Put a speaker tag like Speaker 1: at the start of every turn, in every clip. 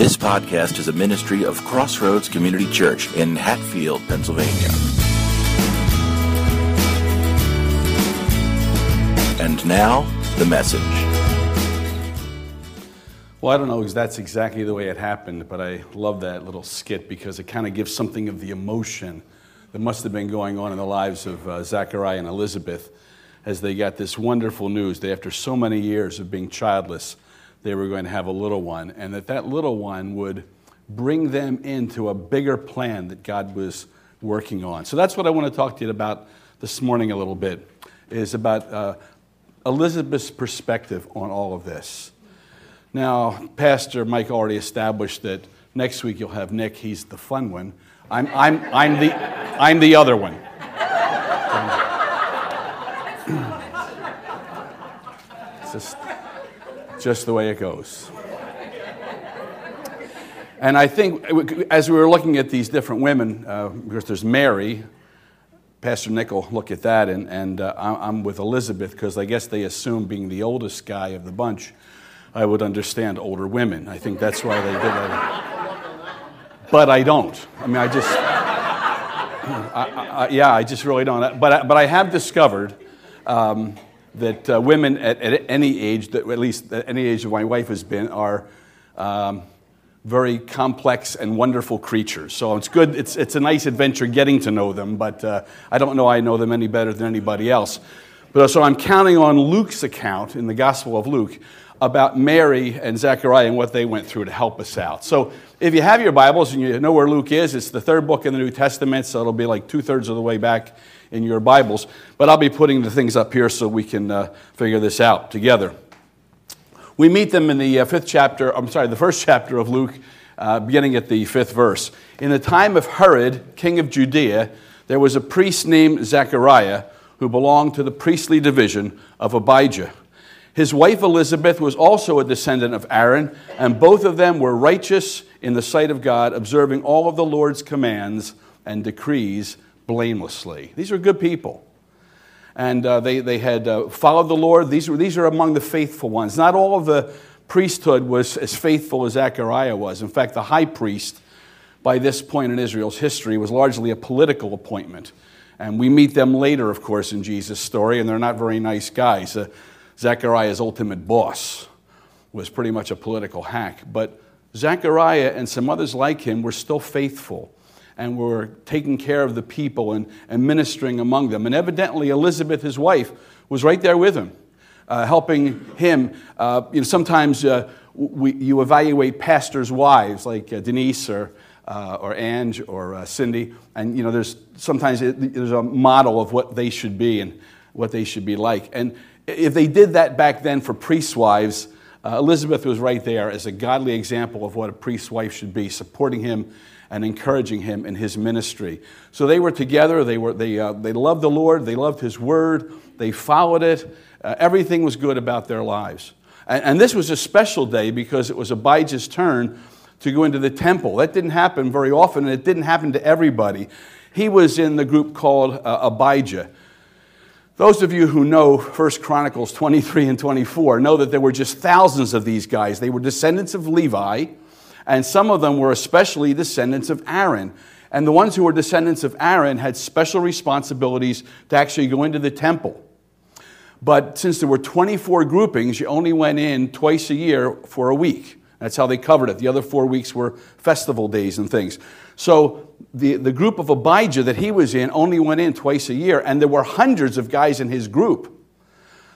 Speaker 1: This podcast is a ministry of Crossroads Community Church in Hatfield, Pennsylvania. And now, the message.
Speaker 2: Well, I don't know if that's exactly the way it happened, but I love that little skit because it kind of gives something of the emotion that must have been going on in the lives of uh, Zachariah and Elizabeth as they got this wonderful news that after so many years of being childless, they were going to have a little one, and that that little one would bring them into a bigger plan that God was working on. So that's what I want to talk to you about this morning a little bit, is about uh, Elizabeth's perspective on all of this. Now, Pastor Mike already established that next week you'll have Nick. He's the fun one. I'm, I'm, I'm, the, I'm the other one. It's just, just the way it goes. And I think as we were looking at these different women, uh, because there's Mary, Pastor Nick will look at that, and, and uh, I'm with Elizabeth because I guess they assume being the oldest guy of the bunch, I would understand older women. I think that's why they did that. But I don't. I mean, I just, I, I, yeah, I just really don't. But, but I have discovered um, that uh, women at, at, any age, that, at least at any age of my wife has been, are um, very complex and wonderful creatures. So it's good, it's, it's a nice adventure getting to know them, but uh, I don't know I know them any better than anybody else. But so I'm counting on Luke's account in the Gospel of Luke about Mary and Zechariah and what they went through to help us out. So if you have your Bibles and you know where Luke is, it's the third book in the New Testament, so it'll be like two thirds of the way back in your Bibles. But I'll be putting the things up here so we can uh, figure this out together. We meet them in the uh, fifth chapter, I'm sorry, the first chapter of Luke, uh, beginning at the fifth verse. In the time of Herod, king of Judea, there was a priest named Zechariah who belonged to the priestly division of Abijah. His wife Elizabeth was also a descendant of Aaron, and both of them were righteous in the sight of God, observing all of the Lord's commands and decrees blamelessly. These are good people. And uh, they, they had uh, followed the Lord. These, were, these are among the faithful ones. Not all of the priesthood was as faithful as Zechariah was. In fact, the high priest, by this point in Israel's history, was largely a political appointment. And we meet them later, of course, in Jesus' story, and they're not very nice guys. Uh, Zechariah's ultimate boss was pretty much a political hack. But Zechariah and some others like him were still faithful and were taking care of the people and, and ministering among them. And evidently, Elizabeth, his wife, was right there with him, uh, helping him. Uh, you know, sometimes uh, we, you evaluate pastors' wives, like uh, Denise or, uh, or Ange or uh, Cindy, and you know, there's sometimes it, there's a model of what they should be and what they should be like. And if they did that back then for priest's wives, Elizabeth was right there as a godly example of what a priest's wife should be, supporting him and encouraging him in his ministry. So they were together. They, were, they, uh, they loved the Lord. They loved his word. They followed it. Uh, everything was good about their lives. And, and, this was a special day because it was Abijah's turn to go into the temple. That didn't happen very often, and it didn't happen to everybody. He was in the group called uh, Abijah. Those of you who know 1 Chronicles 23 and 24 know that there were just thousands of these guys. They were descendants of Levi and some of them were especially descendants of Aaron. And the ones who were descendants of Aaron had special responsibilities to actually go into the temple. But since there were 24 groupings, you only went in twice a year for a week. That's how they covered it. The other four weeks were festival days and things. So the, the group of Abijah that he was in only went in twice a year, and there were hundreds of guys in his group.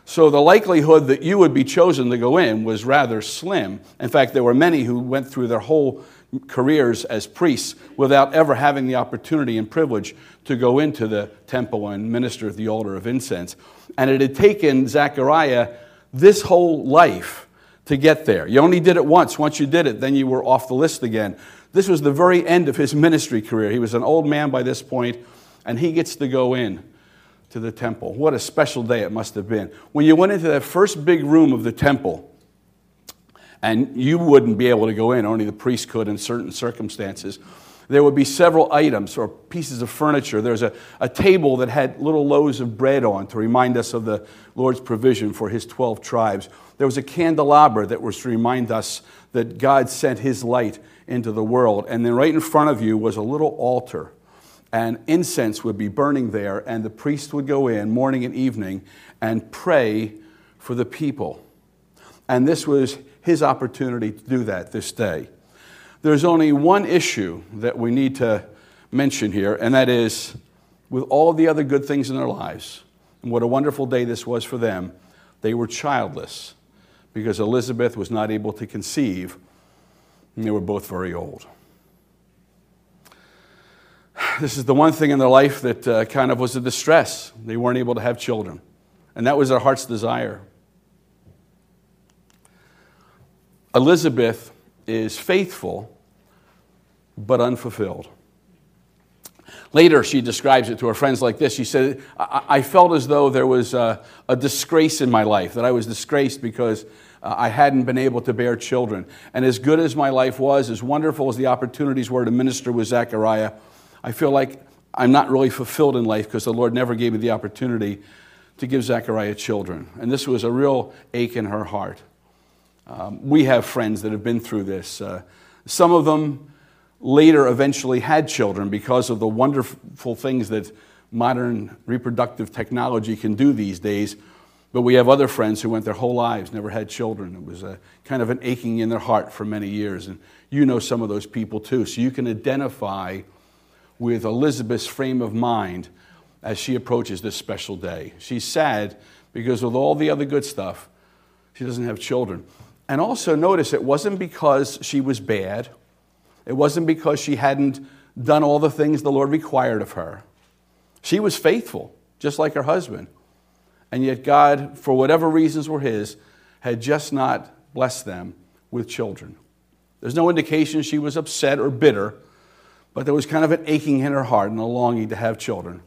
Speaker 2: So the likelihood that you would be chosen to go in was rather slim. In fact, there were many who went through their whole careers as priests without ever having the opportunity and privilege to go into the temple and minister at the altar of incense. And it had taken Zechariah this whole life to get there. You only did it once. Once you did it, then you were off the list again. This was the very end of his ministry career. He was an old man by this point, and he gets to go in to the temple. What a special day it must have been. When you went into that first big room of the temple, and you wouldn't be able to go in, only the priest could in certain circumstances. There would be several items or pieces of furniture. There's a, a table that had little loaves of bread on to remind us of the Lord's provision for his 12 tribes. There was a candelabra that was to remind us that God sent his light into the world. And then right in front of you was a little altar. And incense would be burning there, and the priest would go in morning and evening and pray for the people. And this was his opportunity to do that this day. There's only one issue that we need to mention here, and that is with all the other good things in their lives, and what a wonderful day this was for them, they were childless because Elizabeth was not able to conceive, and they were both very old. This is the one thing in their life that uh, kind of was a distress. They weren't able to have children, and that was their heart's desire. Elizabeth is faithful but unfulfilled. Later, she describes it to her friends like this. She said, I, I felt as though there was a, a, disgrace in my life, that I was disgraced because uh, I hadn't been able to bear children. And as good as my life was, as wonderful as the opportunities were to minister with Zechariah, I feel like I'm not really fulfilled in life because the Lord never gave me the opportunity to give Zechariah children. And this was a real ache in her heart. Um, we have friends that have been through this. Uh, some of them later eventually had children because of the wonderful things that modern reproductive technology can do these days. But we have other friends who went their whole lives, never had children. It was a, kind of an aching in their heart for many years. And you know some of those people too. So you can identify with Elizabeth's frame of mind as she approaches this special day. She's sad because, with all the other good stuff, she doesn't have children. And also notice it wasn't because she was bad, it wasn't because she hadn't done all the things the Lord required of her. She was faithful, just like her husband. And yet, God, for whatever reasons were His, had just not blessed them with children. There's no indication she was upset or bitter, but there was kind of an aching in her heart and a longing to have children.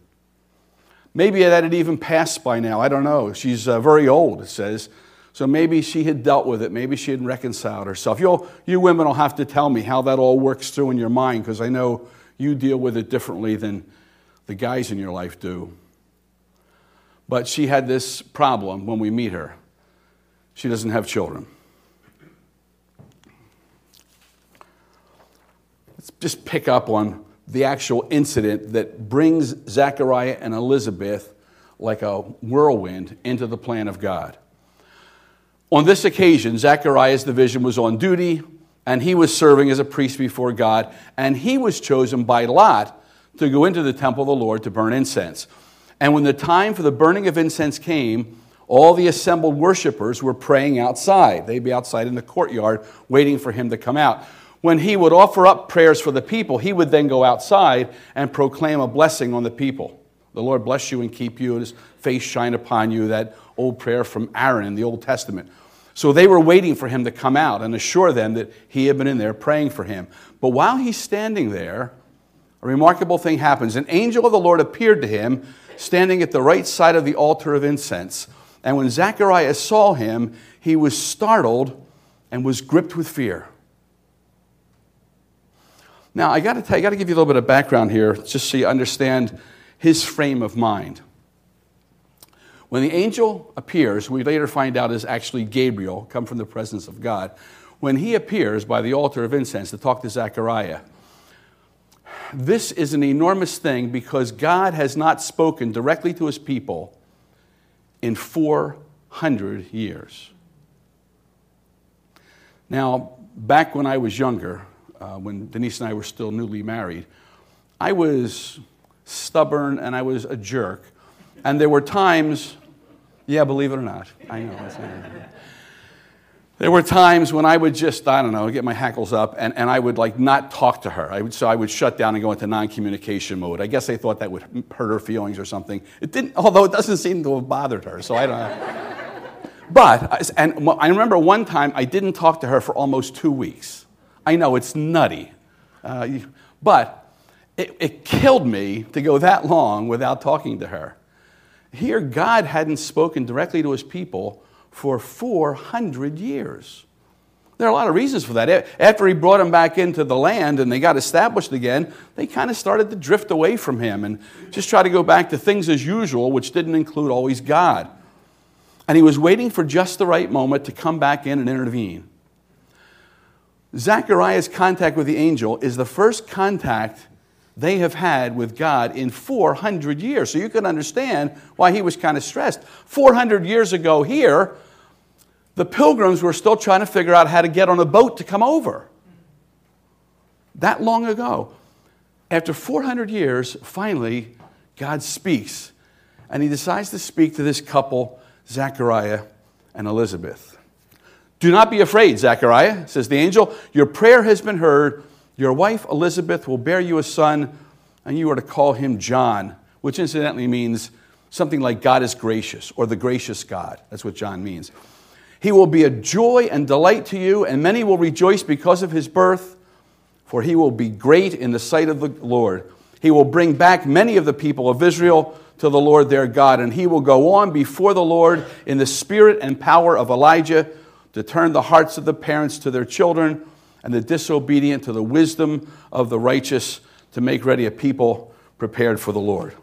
Speaker 2: Maybe that had even passed by now. I don't know. She's uh, very old, it says. So maybe she had dealt with it. Maybe she had reconciled herself. You'll, you women will have to tell me how that all works through in your mind because I know you deal with it differently than the guys in your life do. But she had this problem when we meet her. She doesn't have children. Let's just pick up on the actual incident that brings Zechariah and Elizabeth like a whirlwind into the plan of God. On this occasion, Zechariah's division was on duty, and he was serving as a priest before God, and he was chosen by Lot to go into the temple of the Lord to burn incense. And when the time for the burning of incense came, all the assembled worshippers were praying outside. They'd be outside in the courtyard waiting for him to come out. When he would offer up prayers for the people, he would then go outside and proclaim a blessing on the people. The Lord bless you and keep you, and his face shine upon you. That old prayer from Aaron in the Old Testament. So they were waiting for him to come out and assure them that he had been in there praying for him. But while he's standing there, a remarkable thing happens. An angel of the Lord appeared to him, standing at the right side of the altar of incense. And when Zacharias saw him, he was startled and was gripped with fear. Now, I got to tell you, I got to give you a little bit of background here, just so you understand his frame of mind. When the angel appears, we later find out is actually Gabriel, come from the presence of God. When he appears by the altar of incense to talk to Zechariah, this is an enormous thing because God has not spoken directly to his people in 400 years. Now, back when I was younger, uh, when Denise and I were still newly married, I was stubborn and I was a jerk and there were times, yeah, believe it or not, I know. There were times when I would just, I don't know, get my hackles up and, and I would like not talk to her. I would, so I would shut down and go into non communication mode. I guess they thought that would hurt her feelings or something. It didn't, although it doesn't seem to have bothered her, so I don't know. But, and I remember one time I didn't talk to her for almost two weeks. I know it's nutty. Uh, but it, it killed me to go that long without talking to her. Here, God hadn't spoken directly to his people for 400 years. There are a lot of reasons for that. After he brought them back into the land and they got established again, they kind of started to drift away from him and just try to go back to things as usual, which didn't include always God. And he was waiting for just the right moment to come back in and intervene. Zechariah's contact with the angel is the first contact they have had with God in 400 years. So you can understand why he was kind of stressed. 400 years ago, here, the pilgrims were still trying to figure out how to get on a boat to come over. That long ago. After 400 years, finally, God speaks. And he decides to speak to this couple, Zechariah and Elizabeth. Do not be afraid, Zechariah, says the angel. Your prayer has been heard. Your wife, Elizabeth, will bear you a son, and you are to call him John, which incidentally means something like God is gracious or the gracious God. That's what John means. He will be a joy and delight to you, and many will rejoice because of his birth, for he will be great in the sight of the Lord. He will bring back many of the people of Israel to the Lord their God, and he will go on before the Lord in the spirit and power of Elijah to turn the hearts of the parents to their children and the disobedient to the wisdom of the righteous to make ready a people prepared for the Lord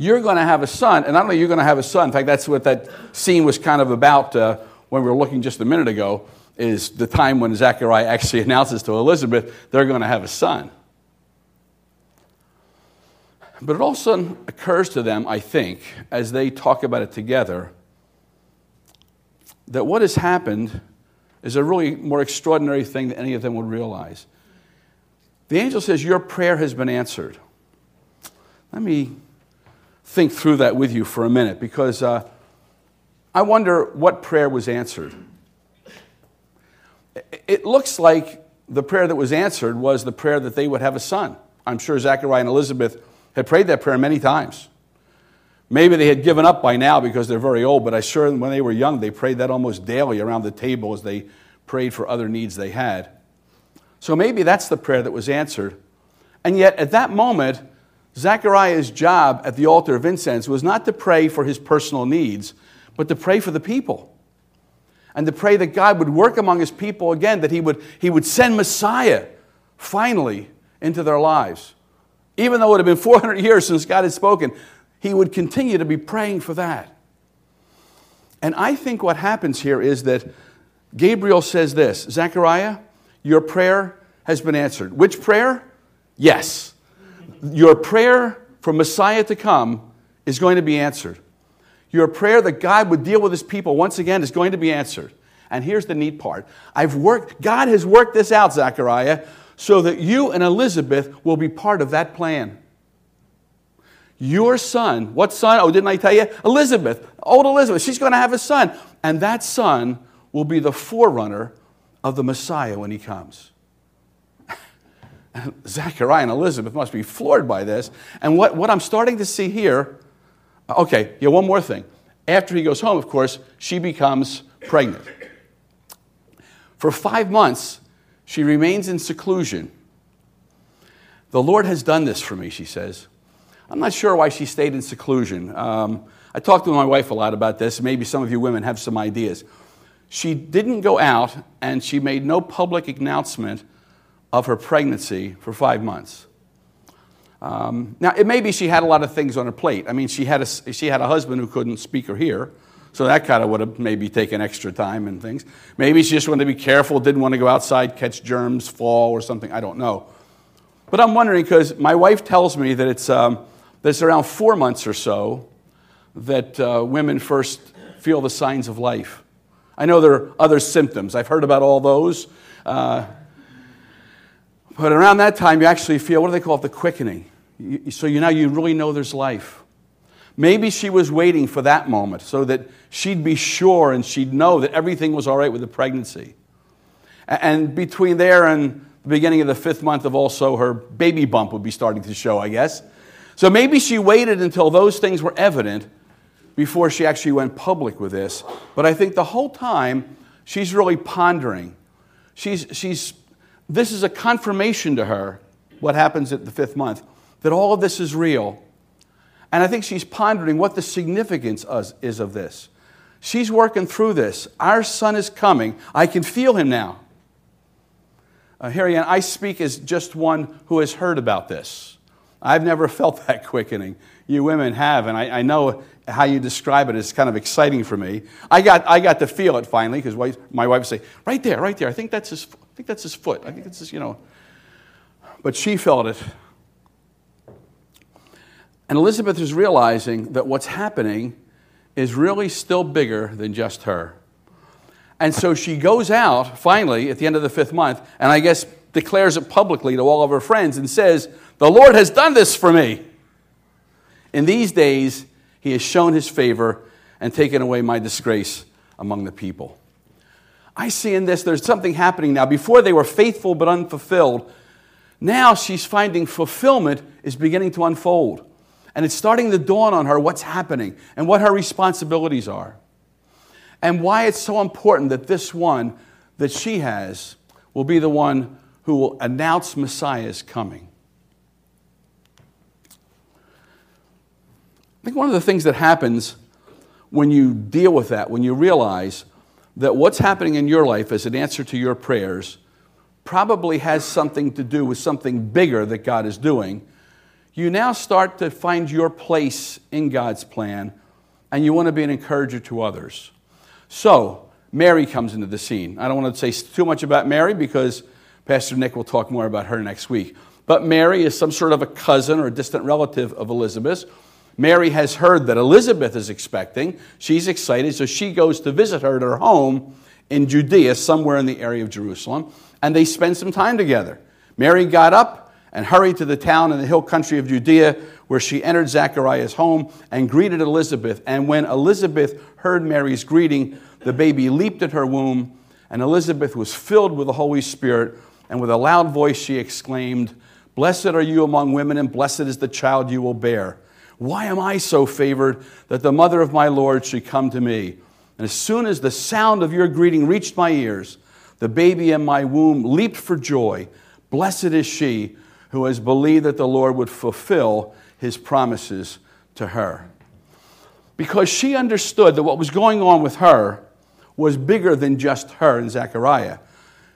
Speaker 2: you're going to have a son, and not only you're going to have a son, in fact, that's what that scene was kind of about uh, when we were looking just a minute ago, is the time when Zechariah actually announces to Elizabeth they're going to have a son. But it also occurs to them, I think, as they talk about it together, that what has happened is a really more extraordinary thing than any of them would realize. The angel says, Your prayer has been answered. Let me think through that with you for a minute because uh, I wonder what prayer was answered. It looks like the prayer that was answered was the prayer that they would have a son. I'm sure Zechariah and Elizabeth had prayed that prayer many times. Maybe they had given up by now because they're very old, but I sure when they were young, they prayed that almost daily around the table as they prayed for other needs they had. So maybe that's the prayer that was answered. And yet, at that moment, Zechariah's job at the altar of incense was not to pray for his personal needs, but to pray for the people. And to pray that God would work among his people again, that he would, he would send Messiah finally into their lives. Even though it had been 400 years since God had spoken, he would continue to be praying for that. And I think what happens here is that Gabriel says this Zechariah, your prayer has been answered. Which prayer? Yes your prayer for Messiah to come is going to be answered. Your prayer that God would deal with his people once again is going to be answered. And here's the neat part I've worked, God has worked this out, Zechariah, so that you and Elizabeth will be part of that plan. Your son, what son? Oh, didn't I tell you? Elizabeth, old Elizabeth, she's going to have a son. And that son will be the forerunner of the Messiah when he comes. Zachariah and Elizabeth must be floored by this. And what, what I'm starting to see here, okay, yeah, one more thing. After he goes home, of course, she becomes pregnant. For five months, she remains in seclusion. The Lord has done this for me, she says. I'm not sure why she stayed in seclusion. Um, I talked to my wife a lot about this. Maybe some of you women have some ideas. She didn't go out and she made no public announcement of her pregnancy for five months. Um, now, it may be she had a lot of things on her plate. I mean, she had, a, she had a husband who couldn't speak or hear, so that kind of would have maybe taken extra time and things. Maybe she just wanted to be careful, didn't want to go outside, catch germs, fall, or something. I don't know. But I'm wondering because my wife tells me that it's, um, it's around four months or so that uh, women first feel the signs of life. I know there are other symptoms. I've heard about all those. Uh, but around that time, you actually feel what do they call it? The quickening. So you now you really know there's life. Maybe she was waiting for that moment so that she'd be sure and she'd know that everything was all right with the pregnancy. And between there and the beginning of the fifth month of also her baby bump would be starting to show, I guess. So maybe she waited until those things were evident before she actually went public with this. But I think the whole time she's really pondering. She's, she's this is a confirmation to her, what happens at the fifth month, that all of this is real. And I think she's pondering what the significance is of this. She's working through this. Our son is coming. I can feel him now. Uh, Harry, I speak as just one who has heard about this. I've never felt that quickening. You women have, and I, I know how you describe it. it is kind of exciting for me. I got, I got to feel it finally because my wife would say, right there, right there. I think that's his, I think that's his foot. I think it's his, you know. But she felt it. And Elizabeth is realizing that what's happening is really still bigger than just her. And so she goes out finally at the end of the fifth month, and I guess declares it publicly to all of her friends and says, The Lord has done this for me. In these days, he has shown his favor and taken away my disgrace among the people. I see in this there's something happening now. Before they were faithful but unfulfilled. Now she's finding fulfillment is beginning to unfold. And it's starting to dawn on her what's happening and what her responsibilities are. And why it's so important that this one that she has will be the one who will announce Messiah's coming. I think one of the things that happens when you deal with that, when you realize that what's happening in your life as an answer to your prayers probably has something to do with something bigger that God is doing, you now start to find your place in God's plan and you want to be an encourager to others. So, Mary comes into the scene. I don't want to say too much about Mary because Pastor Nick will talk more about her next week. But Mary is some sort of a cousin or a distant relative of Elizabeth Mary has heard that Elizabeth is expecting. She's excited, so she goes to visit her at her home in Judea, somewhere in the area of Jerusalem, and they spend some time together. Mary got up and hurried to the town in the hill country of Judea, where she entered Zachariah's home and greeted Elizabeth. And when Elizabeth heard Mary's greeting, the baby leaped at her womb, and Elizabeth was filled with the Holy Spirit. And with a loud voice, she exclaimed, Blessed are you among women, and blessed is the child you will bear. Why am I so favored that the mother of my Lord should come to me? And as soon as the sound of your greeting reached my ears, the baby in my womb leaped for joy. Blessed is she who has believed that the Lord would fulfill his promises to her. Because she understood that what was going on with her was bigger than just her and Zechariah.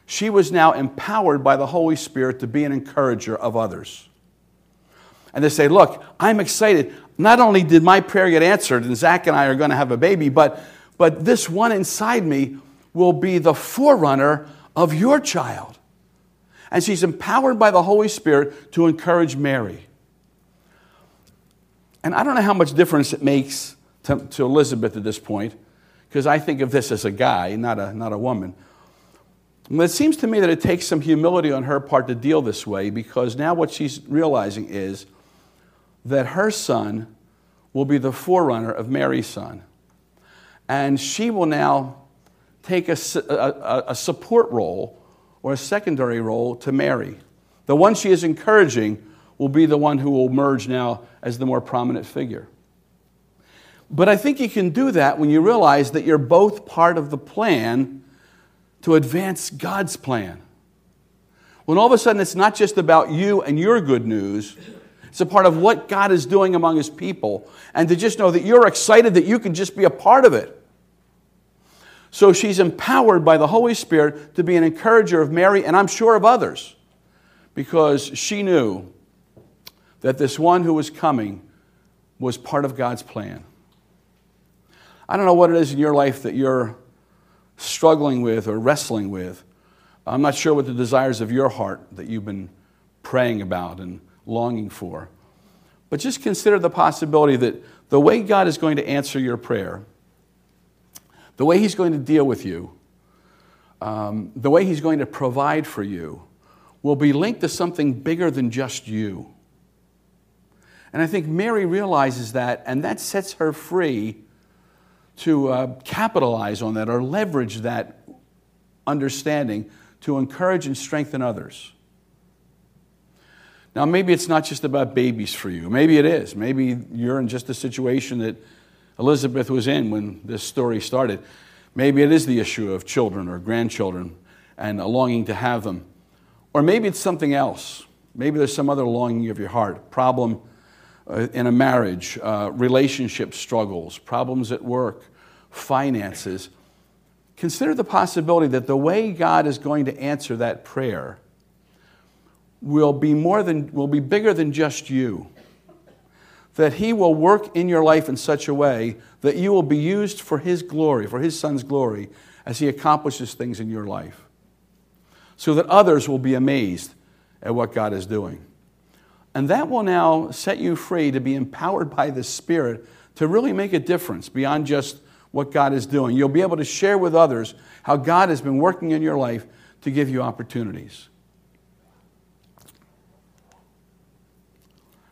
Speaker 2: She was now empowered by the Holy Spirit to be an encourager of others and they say, Look, I'm excited. Not only did my prayer get answered, and Zach and I are going to have a baby, but, but this one inside me will be the forerunner of your child. And she's empowered by the Holy Spirit to encourage Mary. And I don't know how much difference it makes to, to Elizabeth at this point, because I think of this as a guy, not a, not a woman. But it seems to me that it takes some humility on her part to deal this way, because now what she's realizing is that her son will be the forerunner of Mary's son. And she will now take a, a, a, support role or a secondary role to Mary. The one she is encouraging will be the one who will emerge now as the more prominent figure. But I think you can do that when you realize that you're both part of the plan to advance God's plan. When all of a sudden it's not just about you and your good news, it's a part of what God is doing among His people. And to just know that you're excited that you can just be a part of it. So she's empowered by the Holy Spirit to be an encourager of Mary, and I'm sure of others, because she knew that this one who was coming was part of God's plan. I don't know what it is in your life that you're struggling with or wrestling with. I'm not sure what the desires of your heart that you've been praying about and longing for. But just consider the possibility that the way God is going to answer your prayer, the way He's going to deal with you, um, the way He's going to provide for you, will be linked to something bigger than just you. And I think Mary realizes that, and that sets her free to uh, capitalize on that or leverage that understanding to encourage and strengthen others. Now, maybe it's not just about babies for you. Maybe it is. Maybe you're in just the situation that Elizabeth was in when this story started. Maybe it is the issue of children or grandchildren and a longing to have them. Or maybe it's something else. Maybe there's some other longing of your heart, problem uh, in a marriage, uh, relationship struggles, problems at work, finances, consider the possibility that the way God is going to answer that prayer will be more than will be bigger than just you. That he will work in your life in such a way that you will be used for his glory, for his son's glory, as he accomplishes things in your life. So that others will be amazed at what God is doing. And that will now set you free to be empowered by the Spirit to really make a difference beyond just what God is doing. You'll be able to share with others how God has been working in your life to give you opportunities.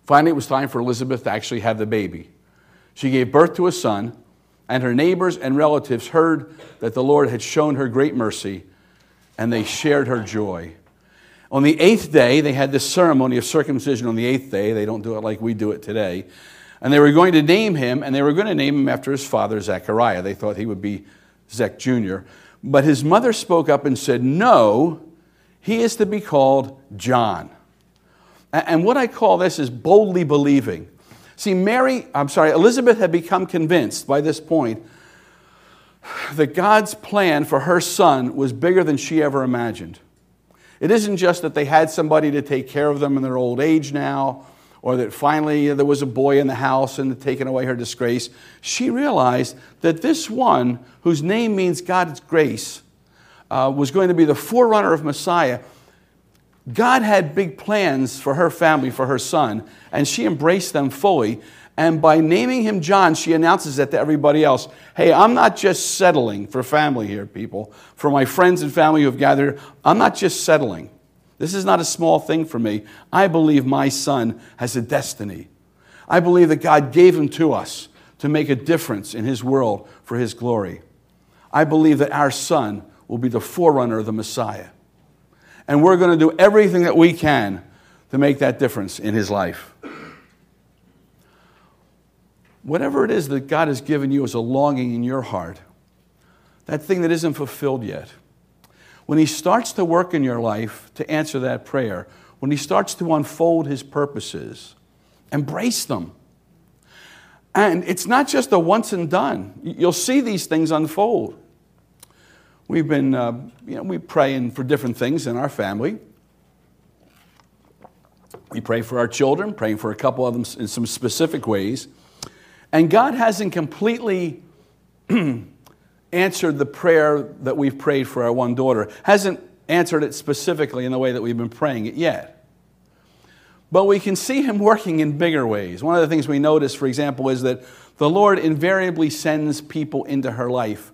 Speaker 2: Finally, it was time for Elizabeth to actually have the baby. She gave birth to a son, and her neighbors and relatives heard that the Lord had shown her great mercy, and they shared her joy. On the eighth day, they had this ceremony of circumcision on the eighth day. They don't do it like we do it today. And they were going to name him, and they were going to name him after his father, Zechariah. They thought he would be Zech Jr. But his mother spoke up and said, No, he is to be called John. And what I call this is boldly believing. See, Mary, I'm sorry, Elizabeth had become convinced by this point that God's plan for her son was bigger than she ever imagined. It isn't just that they had somebody to take care of them in their old age now, or that finally there was a boy in the house and taken away her disgrace. She realized that this one, whose name means God's grace, uh, was going to be the forerunner of Messiah. God had big plans for her family, for her son, and she embraced them fully. And by naming him John, she announces that to everybody else. Hey, I'm not just settling for family here, people. For my friends and family who have gathered, I'm not just settling. This is not a small thing for me. I believe my son has a destiny. I believe that God gave him to us to make a difference in his world for his glory. I believe that our son will be the forerunner of the Messiah. And we're going to do everything that we can to make that difference in his life. Whatever it is that God has given you as a longing in your heart, that thing that isn't fulfilled yet, when He starts to work in your life to answer that prayer, when He starts to unfold His purposes, embrace them. And it's not just a once and done. You'll see these things unfold. We've been, uh, you know, we praying for different things in our family. We pray for our children, praying for a couple of them in some specific ways. And God hasn't completely answered the prayer that we've prayed for our one daughter, hasn't answered it specifically in the way that we've been praying it yet. But we can see him working in bigger ways. One of the things we notice, for example, is that the Lord invariably sends people into her life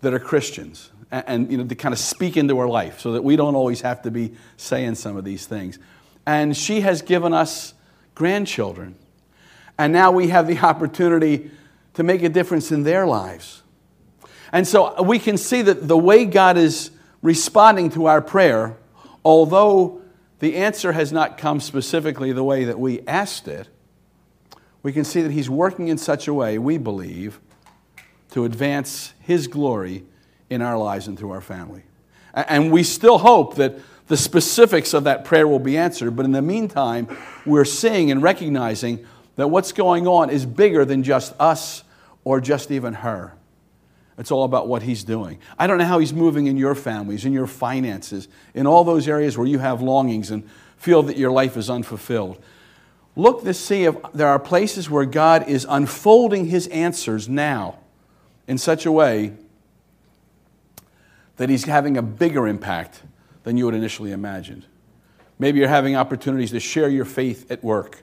Speaker 2: that are Christians and, you know, to kind of speak into her life so that we don't always have to be saying some of these things. And she has given us grandchildren. And now we have the opportunity to make a difference in their lives. And so we can see that the way God is responding to our prayer, although the answer has not come specifically the way that we asked it, we can see that He's working in such a way, we believe, to advance His glory in our lives and through our family. And we still hope that the specifics of that prayer will be answered, but in the meantime, we're seeing and recognizing that what's going on is bigger than just us or just even her. It's all about what He's doing. I don't know how He's moving in your families, in your finances, in all those areas where you have longings and feel that your life is unfulfilled. Look to see if there are places where God is unfolding His answers now in such a way that He's having a bigger impact than you had initially imagined. Maybe you're having opportunities to share your faith at work.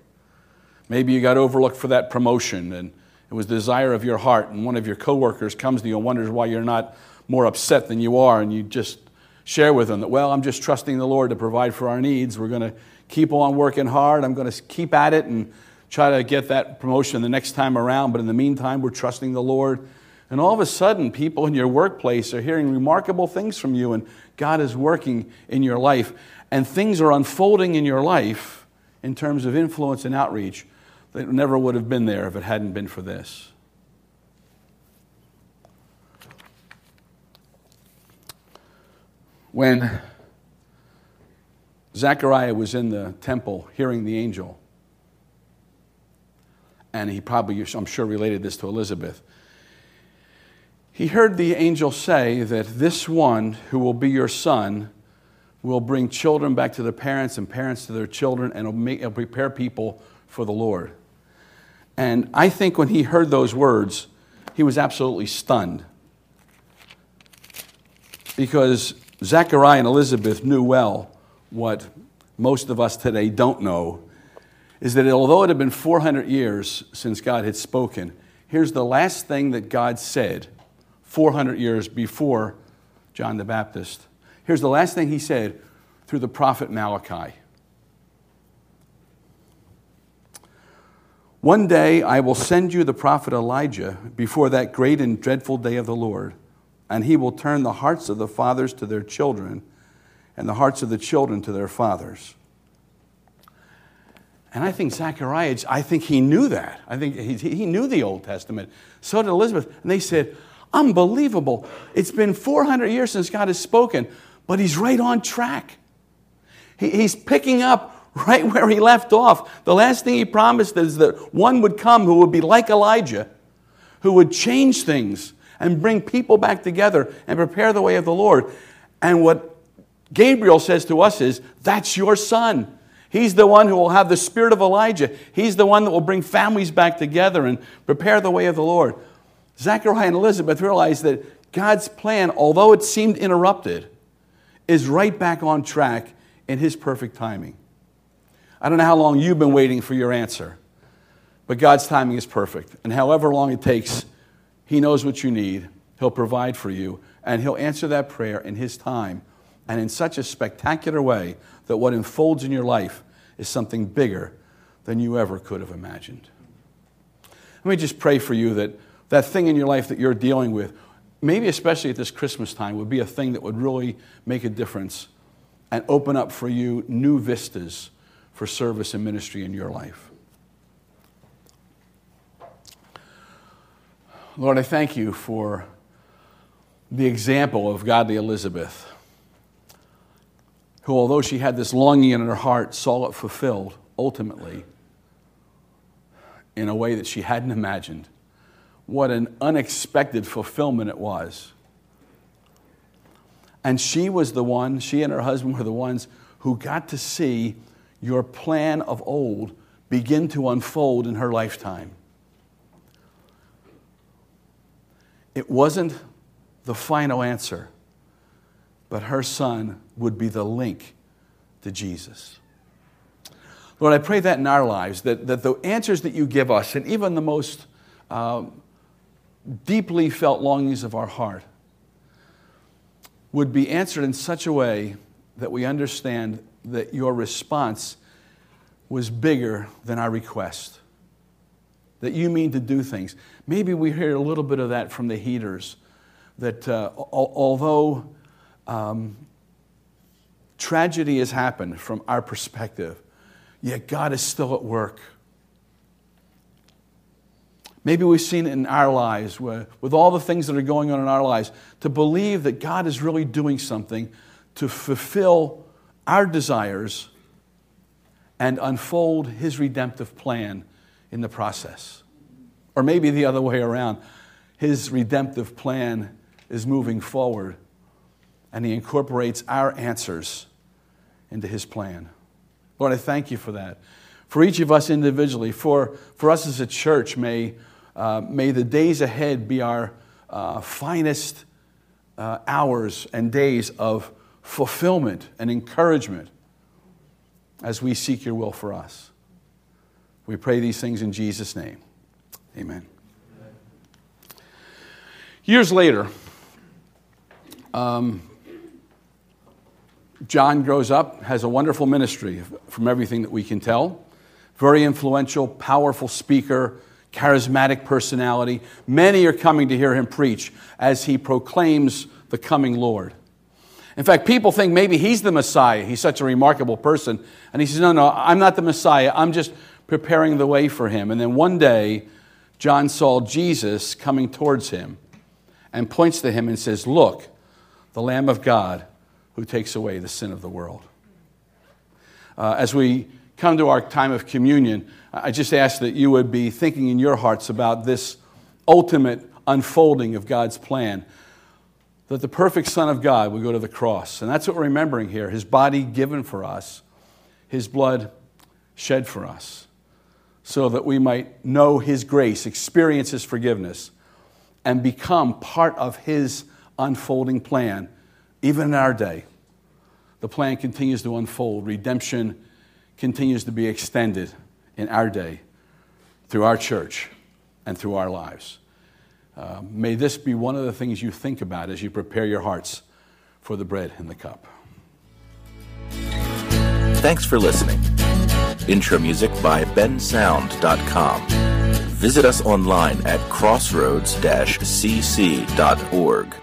Speaker 2: Maybe you got overlooked for that promotion and it was the desire of your heart, and one of your coworkers comes to you and wonders why you're not more upset than you are, and you just share with them that, well, I'm just trusting the Lord to provide for our needs. We're going to keep on working hard. I'm going to keep at it and try to get that promotion the next time around. But in the meantime, we're trusting the Lord. And all of a sudden, people in your workplace are hearing remarkable things from you, and God is working in your life. And things are unfolding in your life in terms of influence and outreach that never would have been there if it hadn't been for this. When Zechariah was in the temple hearing the angel, and he probably, I'm sure, related this to Elizabeth. he heard the angel say that this one who will be your son will bring children back to their parents and parents to their children and will, make, will prepare people for the Lord. And I think when he heard those words, he was absolutely stunned. Because Zechariah and Elizabeth knew well what most of us today don't know is that although it had been 400 years since God had spoken, here's the last thing that God said 400 years before John the Baptist. Here's the last thing he said through the prophet Malachi. One day I will send you the prophet Elijah before that great and dreadful day of the Lord, and he will turn the hearts of the fathers to their children and the hearts of the children to their fathers. And I think Zechariah, I think he knew that. I think he, knew the Old Testament. So did Elizabeth. And they said, Unbelievable. It's been 400 years since God has spoken, but he's right on track. He, he's picking up right where he left off. The last thing he promised is that one would come who would be like Elijah, who would change things and bring people back together and prepare the way of the Lord. And what Gabriel says to us is, That's your son. He's the one who will have the spirit of Elijah. He's the one that will bring families back together and prepare the way of the Lord. Zechariah and Elizabeth realized that God's plan, although it seemed interrupted, is right back on track in His perfect timing. I don't know how long you've been waiting for your answer, but God's timing is perfect. And however long it takes, He knows what you need, He'll provide for you, and He'll answer that prayer in His time and in such a spectacular way that what unfolds in your life is something bigger than you ever could have imagined. Let me just pray for you that that thing in your life that you're dealing with, maybe especially at this Christmas time, would be a thing that would really make a difference and open up for you new vistas for service and ministry in your life. Lord, I thank you for the example of godly Elizabeth, who, although she had this longing in her heart, saw it fulfilled ultimately in a way that she hadn't imagined what an unexpected fulfillment it was. And she was the one, she and her husband were the ones who got to see your plan of old begin to unfold in her lifetime. It wasn't the final answer, but her son would be the link to Jesus. Lord, I pray that in our lives, that, that the answers that you give us, and even the most um, deeply felt longings of our heart would be answered in such a way that we understand that your response was bigger than our request. That you mean to do things. Maybe we hear a little bit of that from the heaters. That uh, although um, tragedy has happened from our perspective, yet God is still at work. Maybe we've seen it in our lives where, with all the things that are going on in our lives, to believe that God is really doing something to fulfill our desires and unfold His redemptive plan in the process. Or maybe the other way around. His redemptive plan is moving forward and He incorporates our answers into His plan. Lord, I thank you for that. For each of us individually, for, for us as a church, may uh, may the days ahead be our uh, finest uh, hours and days of fulfillment and encouragement as we seek your will for us. We pray these things in Jesus' name. Amen. Years later, um, John grows up, has a wonderful ministry from everything that we can tell. Very influential, powerful speaker, charismatic personality. Many are coming to hear him preach as he proclaims the coming Lord. In fact, people think maybe he's the Messiah. He's such a remarkable person. And he says, No, no, I'm not the Messiah. I'm just preparing the way for him. And then one day, John saw Jesus coming towards him and points to him and says, Look, the Lamb of God who takes away the sin of the world. Uh, as we come to our time of communion, I just ask that you would be thinking in your hearts about this ultimate unfolding of God's plan that the perfect Son of God would go to the cross. And that's what we're remembering here his body given for us, his blood shed for us, so that we might know his grace, experience his forgiveness, and become part of his unfolding plan, even in our day. The plan continues to unfold, redemption continues to be extended in our day through our church and through our lives. Uh, may this be one of the things you think about as you prepare your hearts for the bread and the cup.
Speaker 1: Thanks for listening. Intro music by bensound.com. Visit us online at crossroads-cc.org.